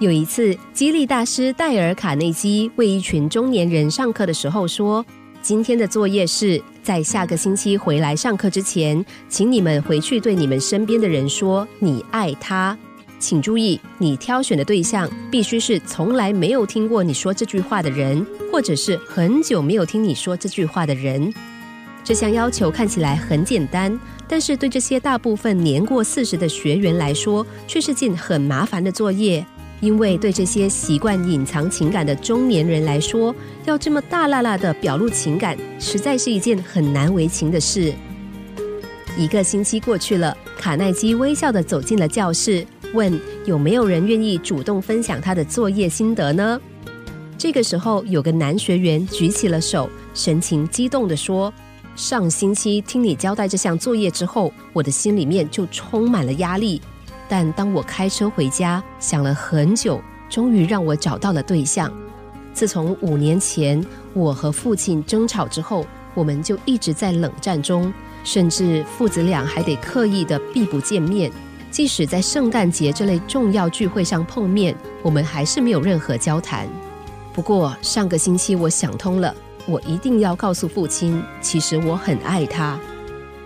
有一次，激励大师戴尔·卡内基为一群中年人上课的时候说：“今天的作业是在下个星期回来上课之前，请你们回去对你们身边的人说你爱他。请注意，你挑选的对象必须是从来没有听过你说这句话的人，或者是很久没有听你说这句话的人。”这项要求看起来很简单，但是对这些大部分年过四十的学员来说，却是件很麻烦的作业。因为对这些习惯隐藏情感的中年人来说，要这么大辣辣的表露情感，实在是一件很难为情的事。一个星期过去了，卡耐基微笑的走进了教室，问有没有人愿意主动分享他的作业心得呢？这个时候，有个男学员举起了手，神情激动的说：“上星期听你交代这项作业之后，我的心里面就充满了压力。”但当我开车回家，想了很久，终于让我找到了对象。自从五年前我和父亲争吵之后，我们就一直在冷战中，甚至父子俩还得刻意的避不见面。即使在圣诞节这类重要聚会上碰面，我们还是没有任何交谈。不过上个星期我想通了，我一定要告诉父亲，其实我很爱他。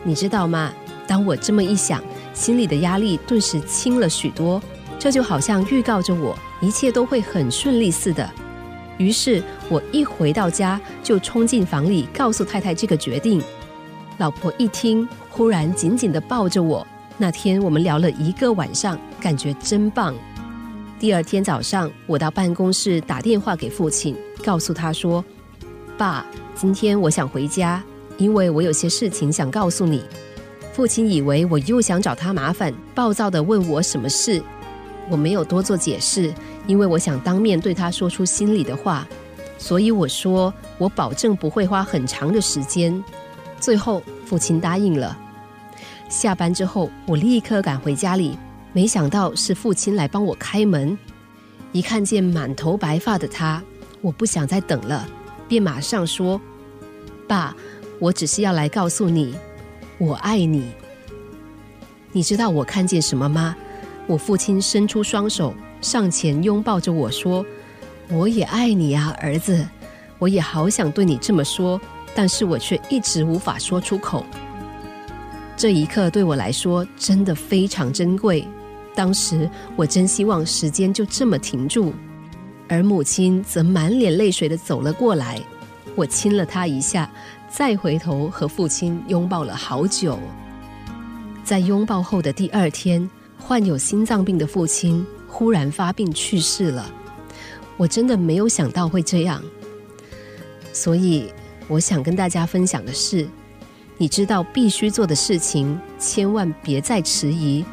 你知道吗？当我这么一想。心里的压力顿时轻了许多，这就好像预告着我一切都会很顺利似的。于是我一回到家就冲进房里告诉太太这个决定。老婆一听，忽然紧紧地抱着我。那天我们聊了一个晚上，感觉真棒。第二天早上，我到办公室打电话给父亲，告诉他说：“爸，今天我想回家，因为我有些事情想告诉你。”父亲以为我又想找他麻烦，暴躁地问我什么事。我没有多做解释，因为我想当面对他说出心里的话。所以我说，我保证不会花很长的时间。最后，父亲答应了。下班之后，我立刻赶回家里，没想到是父亲来帮我开门。一看见满头白发的他，我不想再等了，便马上说：“爸，我只是要来告诉你。”我爱你，你知道我看见什么吗？我父亲伸出双手上前拥抱着我说：“我也爱你啊，儿子，我也好想对你这么说，但是我却一直无法说出口。”这一刻对我来说真的非常珍贵。当时我真希望时间就这么停住，而母亲则满脸泪水的走了过来，我亲了她一下。再回头和父亲拥抱了好久，在拥抱后的第二天，患有心脏病的父亲忽然发病去世了。我真的没有想到会这样，所以我想跟大家分享的是：你知道必须做的事情，千万别再迟疑。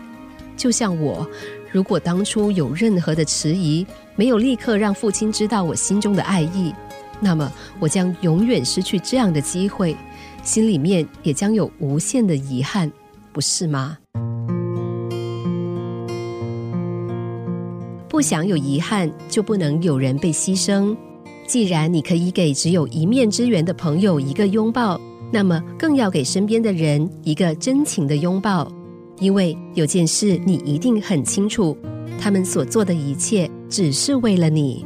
就像我，如果当初有任何的迟疑，没有立刻让父亲知道我心中的爱意。那么，我将永远失去这样的机会，心里面也将有无限的遗憾，不是吗？不想有遗憾，就不能有人被牺牲。既然你可以给只有一面之缘的朋友一个拥抱，那么更要给身边的人一个真情的拥抱。因为有件事你一定很清楚，他们所做的一切只是为了你。